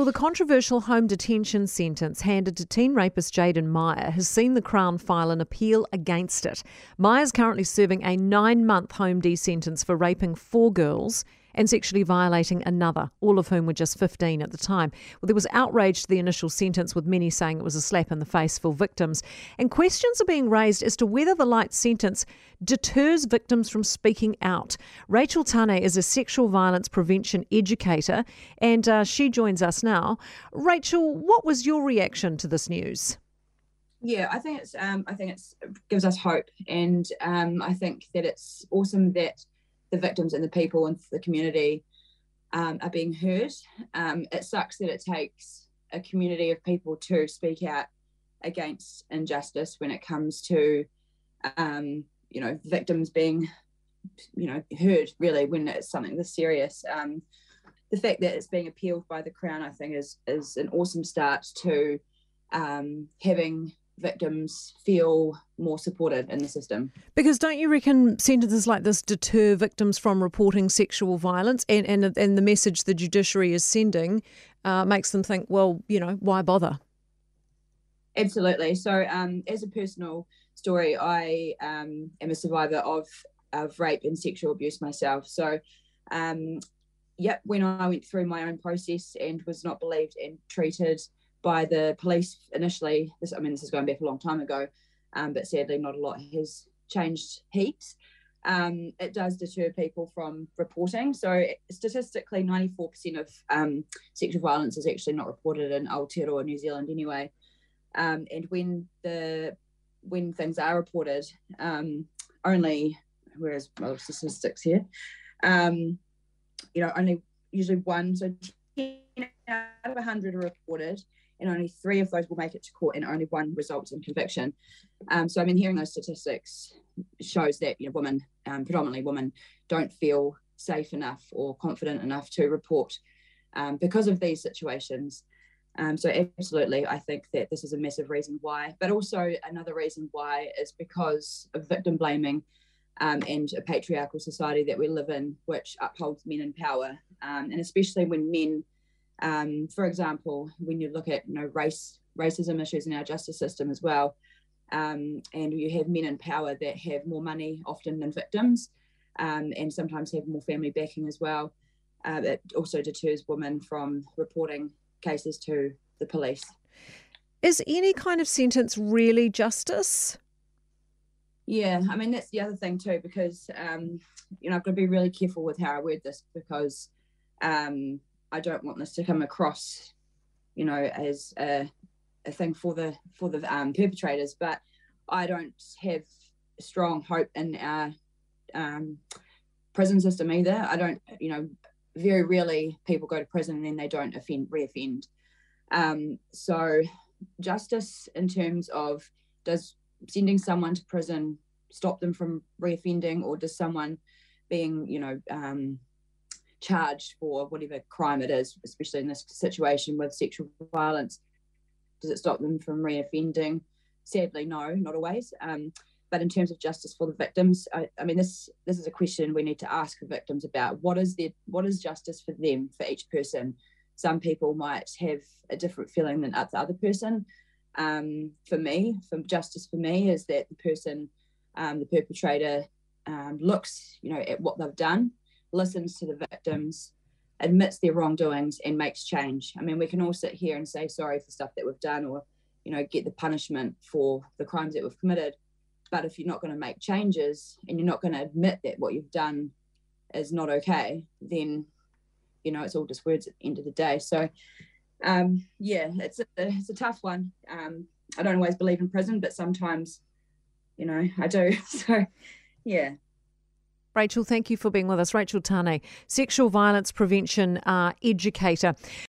Well, the controversial home detention sentence handed to teen rapist Jaden Meyer has seen the Crown file an appeal against it. Meyer is currently serving a nine month home D sentence for raping four girls and sexually violating another, all of whom were just 15 at the time. Well, there was outrage to the initial sentence, with many saying it was a slap in the face for victims. And questions are being raised as to whether the light sentence deters victims from speaking out. Rachel Tane is a sexual violence prevention educator, and uh, she joins us now. Rachel, what was your reaction to this news? Yeah, I think it's um, I think it's it gives us hope, and um, I think that it's awesome that the victims and the people in the community um, are being heard. Um, it sucks that it takes a community of people to speak out against injustice when it comes to, um, you know, victims being, you know, heard really when it's something this serious. Um, the fact that it's being appealed by the Crown, I think, is is an awesome start to um, having victims feel more supported in the system. Because don't you reckon sentences like this deter victims from reporting sexual violence and, and, and the message the judiciary is sending uh, makes them think, well, you know, why bother? Absolutely. So, um, as a personal story, I um, am a survivor of, of rape and sexual abuse myself. So, um, yep, when I went through my own process and was not believed and treated by the police initially. This, I mean, this is going back a long time ago, um, but sadly, not a lot has changed heaps. Um, it does deter people from reporting. So, statistically, 94% of um, sexual violence is actually not reported in Aotearoa, New Zealand, anyway. Um, and when the when things are reported, um, only whereas most statistics here, um, you know, only usually one, so 10 out of 100 are reported, and only three of those will make it to court, and only one results in conviction. Um, so, I mean, hearing those statistics shows that you know women, um, predominantly women, don't feel safe enough or confident enough to report um, because of these situations. Um, so, absolutely, I think that this is a massive reason why. But also, another reason why is because of victim blaming. Um, and a patriarchal society that we live in, which upholds men in power, um, and especially when men um, for example, when you look at you know race racism issues in our justice system as well, um, and you have men in power that have more money often than victims, um, and sometimes have more family backing as well. Uh, it also deters women from reporting cases to the police. Is any kind of sentence really justice? Yeah, I mean that's the other thing too, because um, you know I've got to be really careful with how I word this because um, I don't want this to come across, you know, as a, a thing for the for the um, perpetrators. But I don't have strong hope in our um, prison system either. I don't, you know, very rarely people go to prison and then they don't offend, reoffend. Um, so justice in terms of does sending someone to prison stop them from reoffending, or does someone being, you know, um, charged for whatever crime it is, especially in this situation with sexual violence. Does it stop them from reoffending? Sadly, no, not always. Um, but in terms of justice for the victims, I, I, mean, this this is a question we need to ask the victims about. What is their what is justice for them for each person? Some people might have a different feeling than the other person. Um, for me, for justice for me is that the person, um, the perpetrator, um, looks, you know, at what they've done listens to the victims, admits their wrongdoings, and makes change. I mean, we can all sit here and say sorry for stuff that we've done or, you know, get the punishment for the crimes that we've committed. But if you're not going to make changes and you're not going to admit that what you've done is not okay, then, you know, it's all just words at the end of the day. So, um, yeah, it's a, it's a tough one. Um, I don't always believe in prison, but sometimes, you know, I do. So, yeah. Rachel, thank you for being with us. Rachel Tane, sexual violence prevention uh, educator.